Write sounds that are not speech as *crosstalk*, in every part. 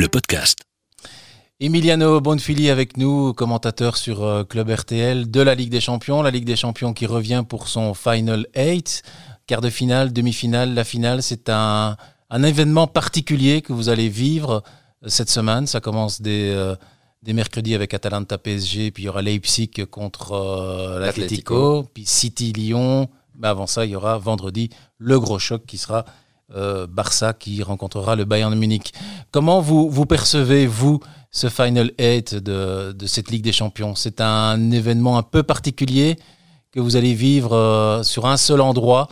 le podcast. Emiliano Bonfili avec nous, commentateur sur euh, Club RTL de la Ligue des Champions. La Ligue des Champions qui revient pour son Final 8. Quart de finale, demi-finale, la finale, c'est un, un, événement particulier que vous allez vivre euh, cette semaine. Ça commence dès, euh, dès mercredi avec Atalanta PSG, puis il y aura Leipzig contre euh, l'Atletico, puis City-Lyon. Mais avant ça, il y aura vendredi le gros choc qui sera euh, Barça qui rencontrera le Bayern de Munich. Comment vous, vous percevez, vous, ce Final 8 de, de cette Ligue des Champions? C'est un événement un peu particulier que vous allez vivre euh, sur un seul endroit.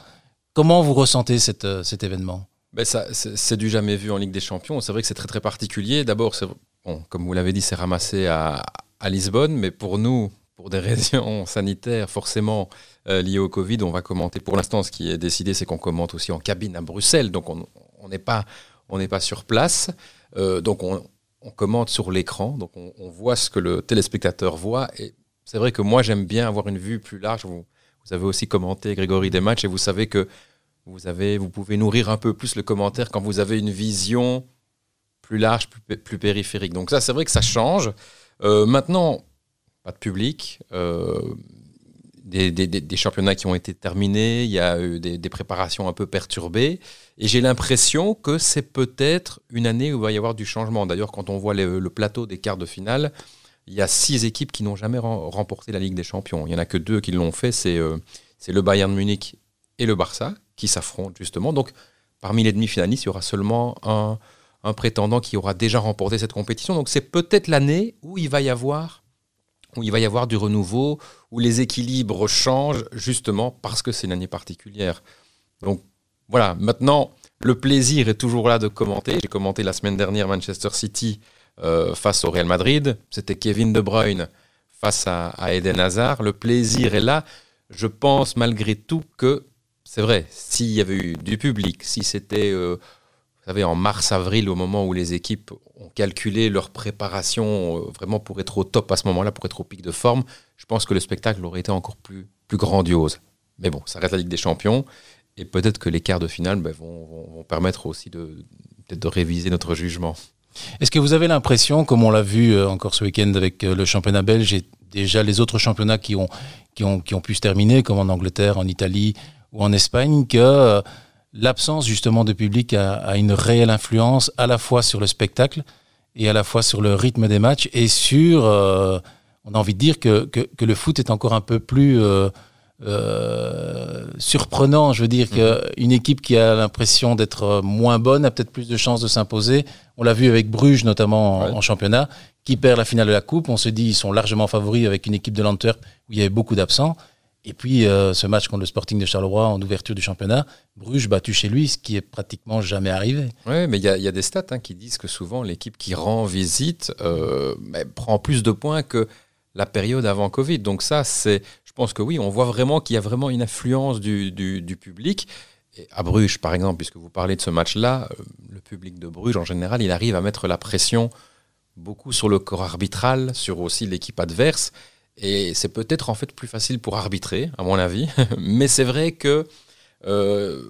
Comment vous ressentez cette, euh, cet événement? Ben c'est du jamais vu en Ligue des Champions. C'est vrai que c'est très très particulier. D'abord, comme vous l'avez dit, c'est ramassé à, à, Lisbonne, mais pour nous, pour des *laughs* raisons sanitaires forcément euh, liées au Covid, on va commenter. Pour l'instant, ce qui est décidé, c'est qu'on commente aussi en cabine à Bruxelles, donc on n'est pas, on pas sur place. Euh, donc on, commente sur l'écran, donc on, voit ce que le téléspectateur voit. Et c'est vrai que moi, j'aime bien avoir une vue plus large. Vous, vous, avez aussi commenté, Grégory, des matchs, et vous savez que vous, avez, vous pouvez nourrir un peu plus le commentaire quand vous avez une vision plus large, plus, plus périphérique. Donc ça, c'est vrai que ça change. Euh, maintenant, de public. Euh, des, des, des, championnats qui ont été terminés, il y a eu des, préparations un peu perturbées. Et j'ai l'impression que c'est peut-être une année où il va y avoir du changement. D'ailleurs, quand on voit le plateau des quarts de finale, il y a six équipes qui n'ont jamais remporté la Ligue des Champions. Il n'y en a que deux qui l'ont fait, c'est euh, le Bayern Munich et le Barça qui s'affrontent justement. Donc, parmi les demi-finalistes, il y aura seulement un, un prétendant qui aura déjà remporté cette compétition. Donc, c'est peut-être l'année où il va y avoir il va y avoir du renouveau, où les équilibres changent, justement parce que c'est une année particulière. Donc voilà, maintenant, le plaisir est toujours là de commenter. J'ai commenté la semaine dernière Manchester City euh, face au Real Madrid. C'était Kevin De Bruyne face à, Eden Hazard. Le plaisir est là. Je pense malgré tout que, c'est vrai, s'il y avait eu du public, si c'était... Euh, savez, en mars-avril, au moment où les équipes ont calculé leur préparation euh, vraiment pour être au top à ce moment-là, pour être au pic de forme, je pense que le spectacle aurait été encore plus, plus grandiose. Mais bon, ça reste la Ligue des Champions. Et peut-être que les quarts de finale ben, vont, permettre aussi de, de réviser notre jugement. Est-ce que vous avez l'impression, comme on l'a vu euh, encore ce week-end avec euh, le championnat belge et déjà les autres championnats qui ont, qui ont, qui ont pu se terminer, comme en Angleterre, en Italie ou en Espagne, que l'absence justement de public a, a, une réelle influence à la fois sur le spectacle et à la fois sur le rythme des matchs et sur, euh, on a envie de dire que, que, que, le foot est encore un peu plus euh, euh, surprenant. Je veux dire mmh. qu'une équipe qui a l'impression d'être moins bonne a peut-être plus de chances de s'imposer. On l'a vu avec Bruges notamment ouais. en, en, championnat, qui perd la finale de la coupe. On se dit ils sont largement favoris avec une équipe de l'Antwerp où il y avait beaucoup d'absents. Et puis, euh, ce match contre le Sporting de Charleroi en ouverture du championnat, Bruges battu chez lui, ce qui est pratiquement jamais arrivé. Oui, mais il y, a des stats hein, qui disent que souvent l'équipe qui rend visite euh, prend plus de points que la période avant Covid. Donc ça, c'est, je pense que oui, on voit vraiment qu'il y a vraiment une influence du, public. Et à Bruges, par exemple, puisque vous parlez de ce match-là, euh, le public de Bruges, en général, il arrive à mettre la pression beaucoup sur le corps arbitral, sur aussi l'équipe adverse. Et c'est peut-être en fait plus facile pour arbitrer, à mon avis. *laughs* Mais c'est vrai que euh,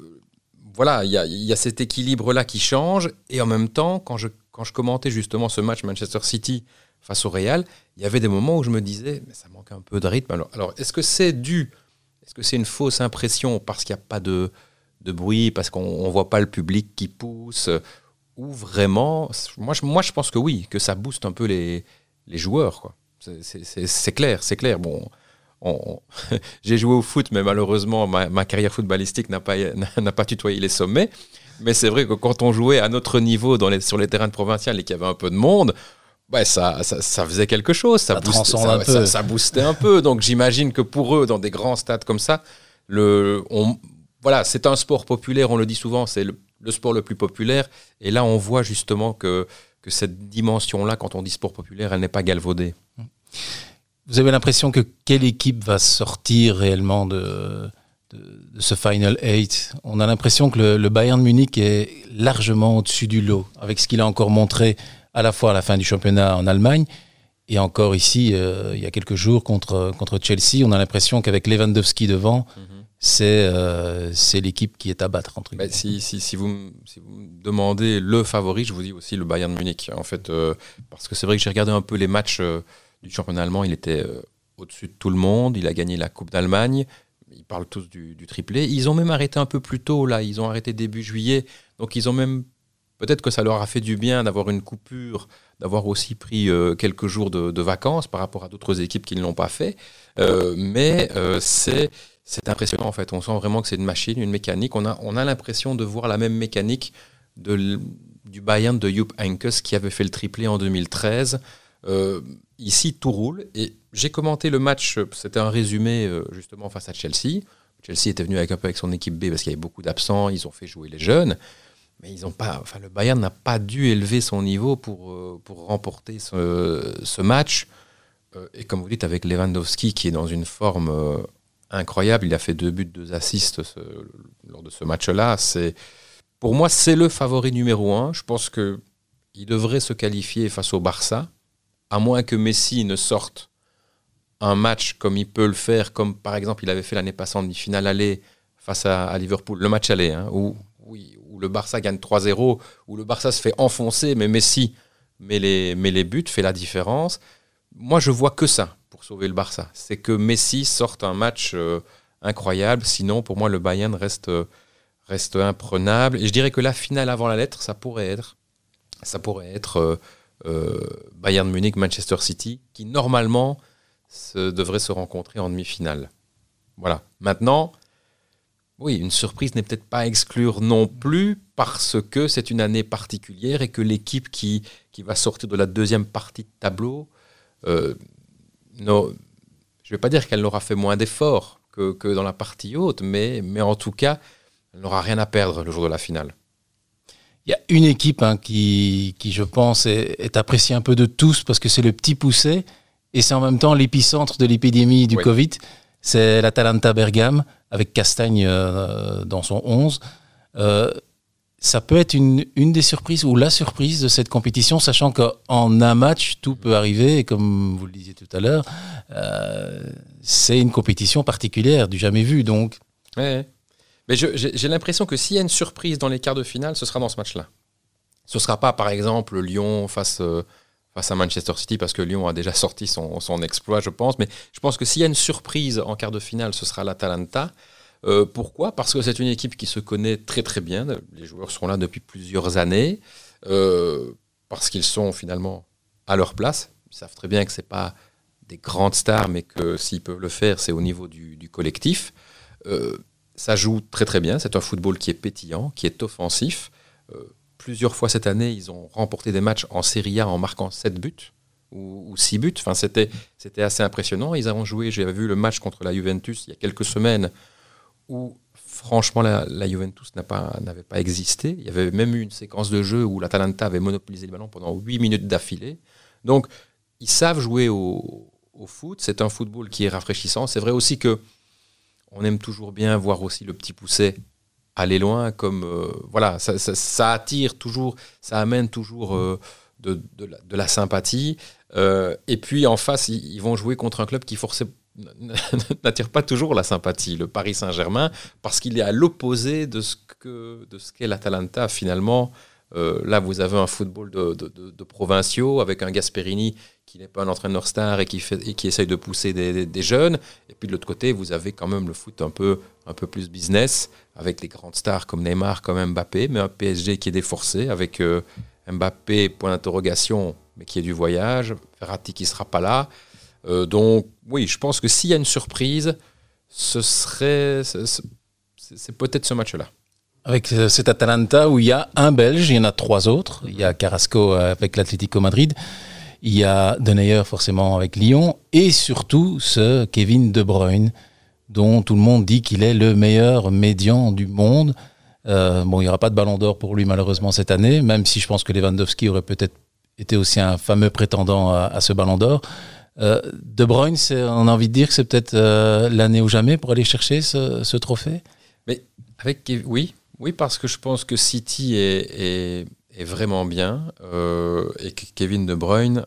voilà, il y, a, cet équilibre-là qui change. Et en même temps, quand je, quand je commentais justement ce match Manchester City face au Real, il y avait des moments où je me disais, mais ça manque un peu de rythme. Alors, est-ce que c'est dû, est-ce que c'est une fausse impression parce qu'il n'y a pas de, de bruit, parce qu'on ne voit pas le public qui pousse ou vraiment, moi je, moi je pense que oui, que ça booste un peu les, les joueurs. Quoi. C'est clair, c'est clair. Bon, *laughs* j'ai joué au foot, mais malheureusement, ma, ma carrière footballistique n'a pas, *laughs* pas tutoyé les sommets. Mais c'est vrai que quand on jouait à notre niveau dans les, sur les terrains de provincial et qu'il y avait un peu de monde, ouais, ça, ça, ça faisait quelque chose. Ça, ça, boostait, un peu. ça, boostait un peu. Donc j'imagine que pour eux, dans des grands stades comme ça, le, on, voilà, c'est un sport populaire, on le dit souvent, c'est le, le, sport le plus populaire. Et là, on voit justement que, que cette dimension-là, quand on dit sport populaire, elle n'est pas galvaudée. Vous avez l'impression que quelle équipe va sortir réellement de, de, de ce Final 8 On a l'impression que le, le, Bayern Munich est largement au-dessus du lot, avec ce qu'il a encore montré à la fois à la fin du championnat en Allemagne et encore ici, euh, il y a quelques jours contre, contre Chelsea. On a l'impression qu'avec Lewandowski devant, mm -hmm. c'est l'équipe qui est à battre. Entre bah, si, si, si, vous, si vous me demandez le favori, je vous dis aussi le Bayern Munich. En fait, parce que c'est vrai que j'ai regardé un peu les matchs du championnat allemand, il était au-dessus de tout le monde, il a gagné la Coupe d'Allemagne, ils parlent tous du, triplé. Ils ont même arrêté un peu plus tôt, là, ils ont arrêté début juillet, donc ils ont même Peut-être que ça leur a fait du bien d'avoir une coupure, d'avoir aussi pris euh, quelques jours de, vacances par rapport à d'autres équipes qui ne l'ont pas fait. Euh, mais euh, c'est impressionnant en fait. On sent vraiment que c'est une machine, une mécanique. On a, on a l'impression de voir la même mécanique de, du Bayern de Jupp Heynckes qui avait fait le triplé en 2013. Ici, tout roule. Et j'ai commenté le match, c'était un résumé justement face à Chelsea. Chelsea était venu avec un peu avec son équipe B parce qu'il y avait beaucoup d'absents, ils ont fait jouer les jeunes mais ils ont pas, enfin, le Bayern n'a pas dû élever son niveau pour, euh, pour remporter ce, match. Euh, et comme vous dites, avec Lewandowski qui est dans une forme euh, incroyable, il a fait deux buts, deux assists lors de ce match-là. C'est, pour moi, c'est le favori numéro un. Je pense que il devrait se qualifier face au Barça, à moins que Messi ne sorte un match comme il peut le faire, comme par exemple il avait fait l'année passée en finale aller face à, Liverpool, le match aller, hein, où, le Barça gagne 3-0, où le Barça se fait enfoncer, mais Messi met les, buts, fait la différence. Moi, je vois que ça pour sauver le Barça. C'est que Messi sorte un match euh, incroyable. Sinon, pour moi, le Bayern reste, imprenable. Et je dirais que la finale avant la lettre, ça pourrait être, ça pourrait être euh, Bayern Munich, Manchester City, qui normalement se, devrait se rencontrer en demi-finale. Voilà. Maintenant, oui, une surprise n'est peut-être pas à exclure non plus parce que c'est une année particulière et que l'équipe qui, qui va sortir de la deuxième partie de tableau, euh, je ne vais pas dire qu'elle n'aura fait moins d'efforts que, que, dans la partie haute, mais, mais en tout cas, elle n'aura rien à perdre le jour de la finale. Il y a une équipe hein, qui, qui, je pense, est, est, appréciée un peu de tous parce que c'est le petit poussé et c'est en même temps l'épicentre de l'épidémie du Covid. C'est l'Atalanta Bergame avec Castagne euh, dans son 11. Euh, ça peut être une, une, des surprises ou la surprise de cette compétition, sachant qu'en un match, tout peut arriver. Et comme vous le disiez tout à l'heure, euh, c'est une compétition particulière, du jamais vu. Donc. Mais j'ai l'impression que s'il y a une surprise dans les quarts de finale, ce sera dans ce match-là. Ce ne sera pas, par exemple, Lyon face, face à Manchester City, parce que Lyon a déjà *laughs* sorti son, son exploit, je pense. Mais je pense que s'il y a une surprise en quart de finale, ce sera l'Atalanta. Euh, pourquoi? Parce que c'est une équipe qui se connaît très très bien. Les joueurs sont là depuis plusieurs années. Euh, parce qu'ils sont finalement à leur place. Ils savent très bien que ce pas des grandes stars, mais que s'ils peuvent le faire, c'est au niveau du, du collectif. Euh, ça joue très très bien. C'est un football qui est pétillant, qui est offensif. plusieurs fois cette année, ils ont remporté des matchs en Serie A en marquant 7 buts ou, 6 buts. Enfin, c'était, c'était assez impressionnant. Ils ont joué, j'avais vu le match contre la Juventus il y a quelques semaines où franchement la, Juventus n'avait pas, pas existé. Il y avait même eu une séquence de jeu où l'Atalanta avait monopolisé le ballon pendant 8 minutes d'affilée. Donc ils savent jouer au, foot, c'est un football qui est rafraîchissant. C'est vrai aussi que on aime toujours bien voir aussi le petit pousset aller loin, comme euh, voilà, ça, attire toujours, ça amène toujours euh, de, la, sympathie. Euh, et puis en face, ils, vont jouer contre un club qui forcément *laughs* n'attire pas toujours la sympathie, le Paris Saint-Germain, parce qu'il est à l'opposé de ce que de ce qu'est l'Atalanta finalement. Là, vous avez un football de, provinciaux avec un Gasperini qui n'est pas un entraîneur star et qui, fait, et qui essaye de pousser des, jeunes. Et puis de l'autre côté, vous avez quand même le foot un peu, un peu plus business avec les grandes stars comme Neymar, comme Mbappé, mais un PSG qui est déforcé avec euh, Mbappé, point d'interrogation, mais qui est du voyage, Ferrati qui ne sera pas là. Euh, donc, oui, je pense que s'il y a une surprise, ce serait. C'est peut-être ce match-là. Avec euh, cet Atalanta où il y a un Belge, il y en a trois autres. Il y a Carrasco avec l'Atlético Madrid. Il y a Denayer forcément avec Lyon. Et surtout ce Kevin De Bruyne, dont tout le monde dit qu'il est le meilleur médian du monde. bon, il n'y aura pas de ballon d'or pour lui malheureusement cette année, même si je pense que Lewandowski aurait peut-être été aussi un fameux prétendant à ce ballon d'or. Euh, de Bruyne, on a envie de dire que c'est peut-être euh, l'année ou jamais pour aller chercher ce, trophée? Mais avec, oui, oui, parce que je pense que City est, vraiment bien euh, et que Kevin De Bruyne,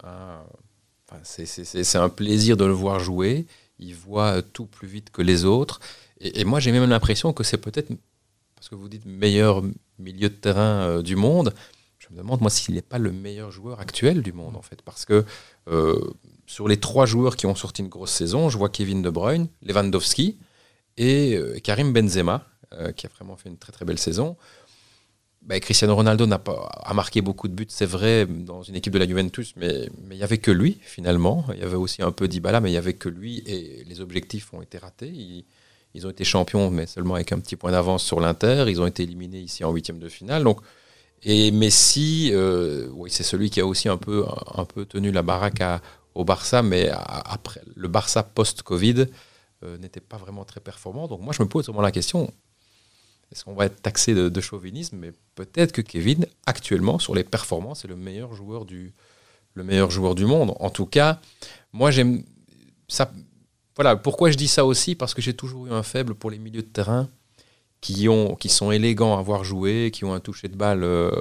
c'est un plaisir de le voir jouer. Il voit tout plus vite que les autres. Et, moi, j'ai même l'impression que c'est peut-être, parce que vous dites meilleur milieu de terrain euh, du monde, je me demande, moi, s'il n'est pas le meilleur joueur actuel du monde, en fait. Parce que euh, sur les trois joueurs qui ont sorti une grosse saison, je vois Kevin De Bruyne, Lewandowski et euh, Karim Benzema, qui a vraiment fait une très très belle saison. Bah, Cristiano Ronaldo n'a pas a marqué beaucoup de buts, c'est vrai, dans une équipe de la Juventus, mais il n'y avait que lui finalement. Il y avait aussi un peu d'Ibala, mais il n'y avait que lui et les objectifs ont été ratés. Ils, ont été champions, mais seulement avec un petit point d'avance sur l'Inter. Ils ont été éliminés ici en huitième de finale. Donc, et Messi, euh, oui, c'est celui qui a aussi un peu, un peu tenu la baraque au Barça, mais après le Barça post-Covid euh, n'était pas vraiment très performant. Donc moi, je me pose vraiment la question est-ce qu'on va être taxé de, chauvinisme Mais peut-être que Kevin, actuellement, sur les performances, est le meilleur joueur du, le meilleur joueur du monde. En tout cas, moi, j'aime ça. Voilà, pourquoi je dis ça aussi? Parce que j'ai toujours eu un faible pour les milieux de terrain qui, ont, qui sont élégants à voir jouer, qui ont un toucher de balle euh,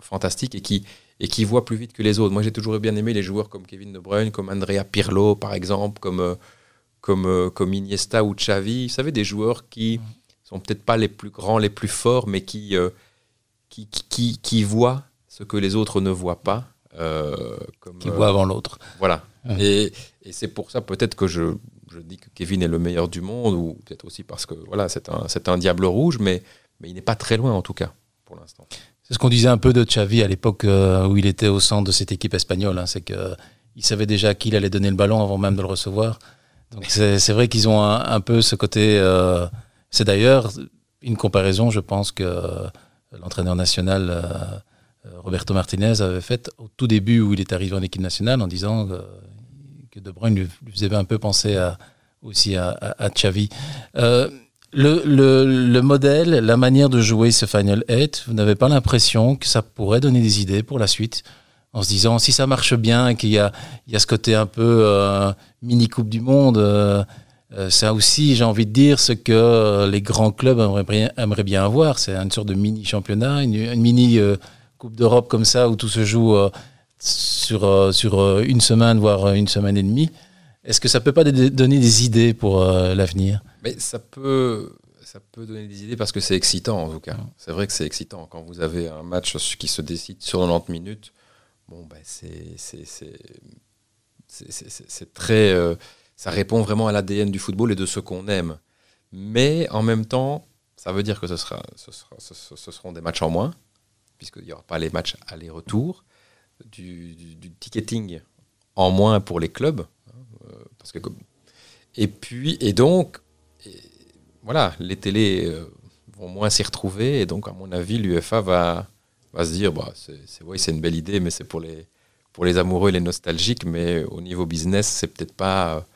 fantastique et qui, et qui voient plus vite que les autres. Moi, j'ai toujours bien aimé les joueurs comme Kevin De Bruyne, comme Andrea Pirlo, par exemple, comme, euh, comme, euh, comme Iniesta ou Xavi. Vous savez, des joueurs qui sont peut-être pas les plus grands, les plus forts, mais qui, euh, qui, qui, qui, voient ce que les autres ne voient pas. Euh, qui voient avant l'autre. Voilà. Et, et c'est pour ça peut-être que je, je, dis que Kevin est le meilleur du monde, ou peut-être aussi parce que voilà, c'est un, un diable rouge, mais, mais il n'est pas très loin en tout cas, pour l'instant. C'est ce qu'on disait un peu de Xavi à l'époque euh, où il était au centre de cette équipe espagnole. Hein, c'est qu'il savait déjà à qui il allait donner le ballon avant même de le recevoir. Donc c'est vrai qu'ils ont un, un, peu ce côté c'est d'ailleurs une comparaison, je pense, que euh, l'entraîneur national euh, euh, Roberto Martinez avait faite au tout début où il est arrivé en équipe nationale en disant que De Bruyne lui, faisait un peu penser à, aussi à, à, Xavi. le, modèle, la manière de jouer ce Final 8, vous n'avez pas l'impression que ça pourrait donner des idées pour la suite en se disant si ça marche bien, qu'il y a, ce côté un peu mini Coupe du Monde, c'est aussi, j'ai envie de dire, ce que euh, les grands clubs aimeraient bien, avoir. C'est une sorte de mini championnat, une, mini euh, Coupe d'Europe comme ça, où tout se joue sur, sur une semaine, voire une semaine et demie. Est-ce que ça peut pas donner des idées pour l'avenir? Mais ça peut, ça peut donner des idées parce que c'est excitant en tout cas. C'est vrai que c'est excitant quand vous avez un match qui se décide sur 90 minutes. Bon, ben c'est c'est très ça répond vraiment à l'ADN du football et de ce qu'on aime. Mais en même temps, ça veut dire que ce, seront des matchs en moins, puisqu'il n'y aura pas les matchs aller-retour, du, ticketing en moins pour les clubs. Hein, euh, parce que, et puis, et donc, voilà, les télés euh, vont moins s'y retrouver, et donc, à mon avis, l'UFA va, va se dire, bah, c'est une belle idée, mais c'est pour les, pour les amoureux et les nostalgiques, mais au niveau business, c'est peut-être pas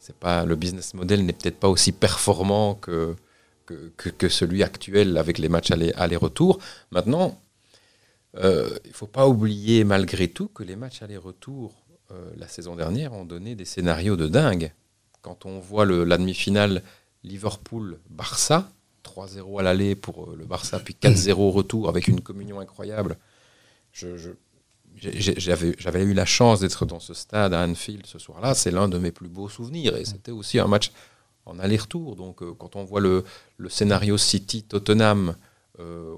c'est pas le business model n'est peut-être pas aussi performant que, que, celui actuel avec les matchs aller-retour. Maintenant, euh, il ne faut pas oublier malgré tout que les matchs aller-retour euh, la saison dernière ont donné des scénarios de dingue. Quand on voit la demi-finale Liverpool-Barça, 3-0 à l'aller pour euh, le Barça, puis 4-0 au retour avec une communion incroyable. je, j'avais eu la chance d'être dans ce stade à Anfield ce soir-là. C'est l'un de mes plus beaux souvenirs. Et c'était aussi un match en aller-retour. Donc, euh, quand on voit le, le scénario City-Tottenham, euh,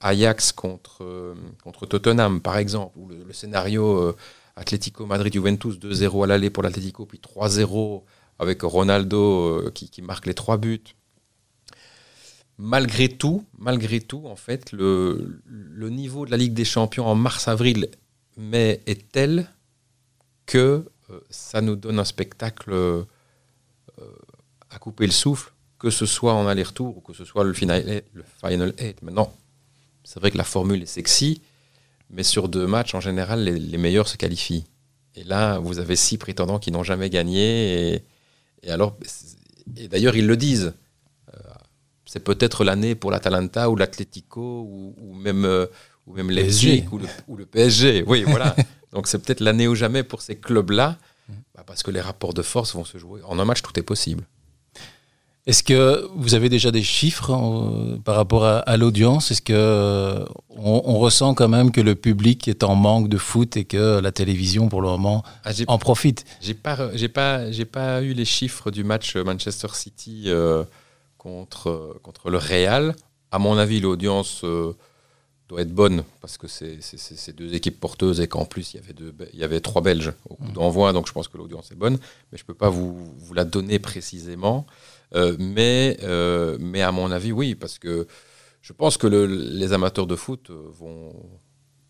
Ajax contre, euh, contre Tottenham, par exemple, ou le, scénario Atlético Madrid-Juventus, 2-0 à l'aller pour l'Atlético, puis 3-0 avec Ronaldo qui, qui, marque les trois buts. Malgré tout, malgré tout, en fait, le, le niveau de la Ligue des Champions en mars-avril mais est telle que euh, ça nous donne un spectacle euh, à couper le souffle, que ce soit en aller-retour ou que ce soit le final, le final 8. Maintenant, c'est vrai que la formule est sexy, mais sur deux matchs, en général, les, meilleurs se qualifient. Et là, vous avez six prétendants qui n'ont jamais gagné. Et, alors, d'ailleurs, ils le disent. Euh, c'est peut-être l'année pour l'Atalanta ou l'Atlético ou, même ou même les ou le, ou le PSG. Oui, *laughs* voilà. Donc c'est peut-être l'année ou jamais pour ces clubs-là, bah, parce que les rapports de force vont se jouer. En un match, tout est possible. Est-ce que vous avez déjà des chiffres euh, par rapport à, l'audience? Est-ce que euh, on, ressent quand même que le public est en manque de foot et que la télévision, pour le moment, ah, en profite? J'ai pas, j'ai pas, j'ai pas eu les chiffres du match Manchester City. Euh, contre, contre le Real. À mon avis, l'audience doit être bonne parce que c'est deux équipes porteuses et qu'en plus il y avait deux, il y avait trois Belges au coup mmh. d'envoi, donc je pense que l'audience est bonne, mais je peux pas vous, vous la donner précisément. Euh, mais, euh, mais à mon avis, oui, parce que je pense que le, les amateurs de foot euh, vont,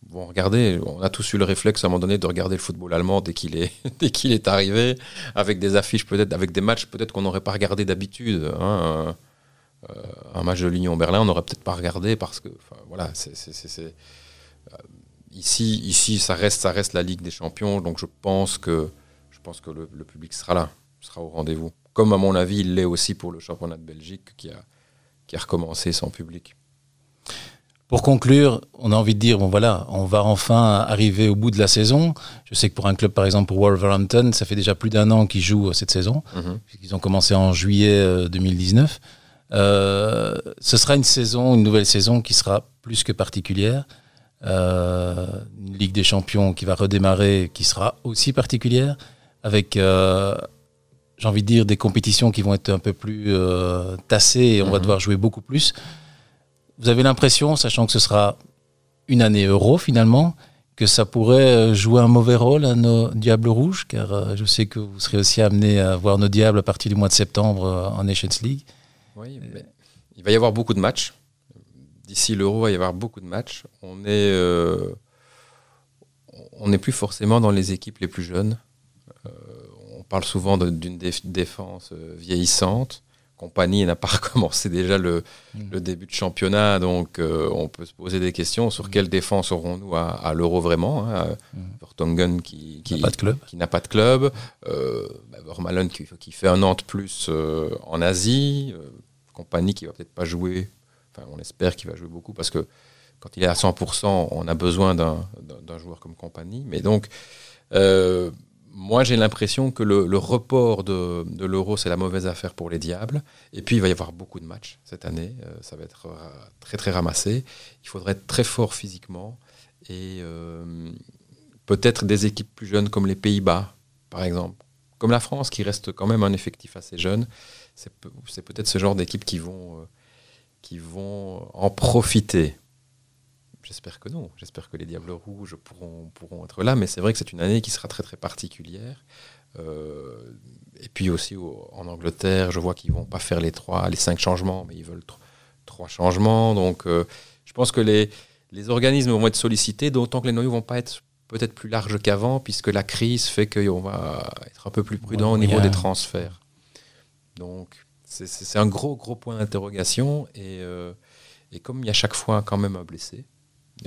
vont regarder. On a tous eu le réflexe à un moment donné de regarder le football allemand dès qu'il est, *laughs* dès qu'il est arrivé, avec des affiches peut-être, avec des matchs peut-être qu'on n'aurait pas regardé d'habitude. Hein, un match de l'Union Berlin, on n'aurait peut-être pas regardé parce que, voilà, c'est, euh, ici, ici, ça reste, ça reste la Ligue des Champions, donc je pense que, je pense que le, public sera là, sera au rendez-vous. Comme à mon avis, il l'est aussi pour le championnat de Belgique qui a, qui a recommencé sans public. Pour conclure, on a envie de dire, bon voilà, on va enfin arriver au bout de la saison. Je sais que pour un club, par exemple, pour Wolverhampton, ça fait déjà plus d'un an qu'ils jouent cette saison. Ils ont commencé en juillet 2019. Euh, ce sera une saison, une nouvelle saison qui sera plus que particulière. Euh, une Ligue des Champions qui va redémarrer, qui sera aussi particulière, avec, euh, j'ai envie de dire, des compétitions qui vont être un peu plus tassées et on va mhm. devoir jouer beaucoup plus. Vous avez l'impression, sachant que ce sera une année euro finalement, que ça pourrait jouer un mauvais rôle à nos Diables Rouges, car je sais que vous serez aussi amené à voir nos Diables à partir du mois de septembre en Nations League. Oui, mais il va y avoir beaucoup de matchs. D'ici l'Euro, il va y avoir beaucoup de matchs. On est, euh, on n'est plus forcément dans les équipes les plus jeunes. Euh, on parle souvent d'une défense euh, vieillissante. Compagnie n'a pas *laughs* recommencé déjà le, mm. le, début de championnat, donc on peut se poser des questions sur mm. quelle défense aurons-nous à, l'Euro vraiment. Hein, mm. qui, qui n'a pas de club, qui n'a pas de club. Bah, qui, qui, fait un an de plus en Asie compagnie qui va peut-être pas jouer. Enfin, on espère qu'il va jouer beaucoup parce que quand il est à 100%, on a besoin d'un joueur comme compagnie. Mais donc, euh, moi, j'ai l'impression que le, report de, l'euro, c'est la mauvaise affaire pour les Diables. Et puis, il va y avoir beaucoup de matchs cette année. Euh, ça va être très, très ramassé. Il faudrait être très fort physiquement. Et euh, peut-être des équipes plus jeunes comme les Pays-Bas, par exemple. Comme la France, qui reste quand même un effectif assez jeune c'est peut-être ce genre d'équipe qui euh, qui vont en profiter. J'espère que non. J'espère que les Diables Rouges pourront, pourront être là. Mais c'est vrai que c'est une année qui sera très très particulière. Euh, et puis aussi en Angleterre, je vois qu'ils vont pas faire les trois, les cinq changements, mais ils veulent trois changements. Donc, euh, je pense que les, les organismes vont être sollicités, d'autant que les noyaux vont pas être peut-être plus larges qu'avant, puisque la crise fait qu'on va être un peu plus prudent au niveau des transferts. Donc, c'est un gros, gros point d'interrogation. Euh, et, comme il y a chaque fois quand même un blessé,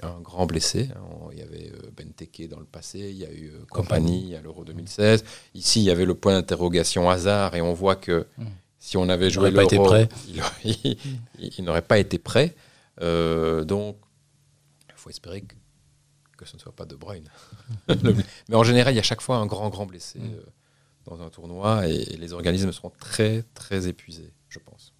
un grand blessé. Il y avait euh, Benteke dans le passé, il y a eu euh, Compagnie à l'Euro 2016. Ici, il y avait le point d'interrogation hasard et on voit que hmm. si on avait joué l'Euro, *laughs* il, il, n'aurait pas été prêt. donc, il faut espérer que, ce ne soit pas De Bruyne. *laughs* Mais en général, il y a chaque fois un grand, grand blessé. Hmm dans un tournoi et, les organismes seront très très épuisés, je pense.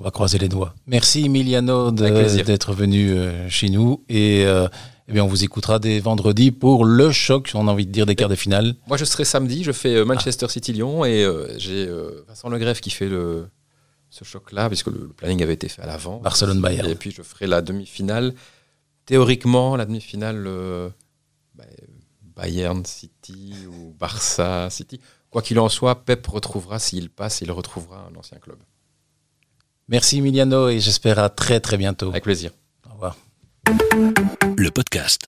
On va croiser les doigts. Merci Emiliano d'être venu euh, chez nous et euh, eh bien on vous écoutera dès vendredi pour le choc, on a envie de dire, des quarts de finale. Moi je serai samedi, je fais euh, Manchester City-Lyon et j'ai Vincent Legrève qui fait le, ce choc-là, puisque le, planning avait été fait à l'avant. Barcelone-Bayern. Et puis je ferai la demi-finale. Théoriquement, la demi-finale bah, Bayern City ou Barça City. Quoi qu'il en soit, Pep retrouvera, s'il passe, il retrouvera un ancien club. Merci Emiliano et j'espère à très très bientôt. Avec plaisir. Au revoir. Le podcast.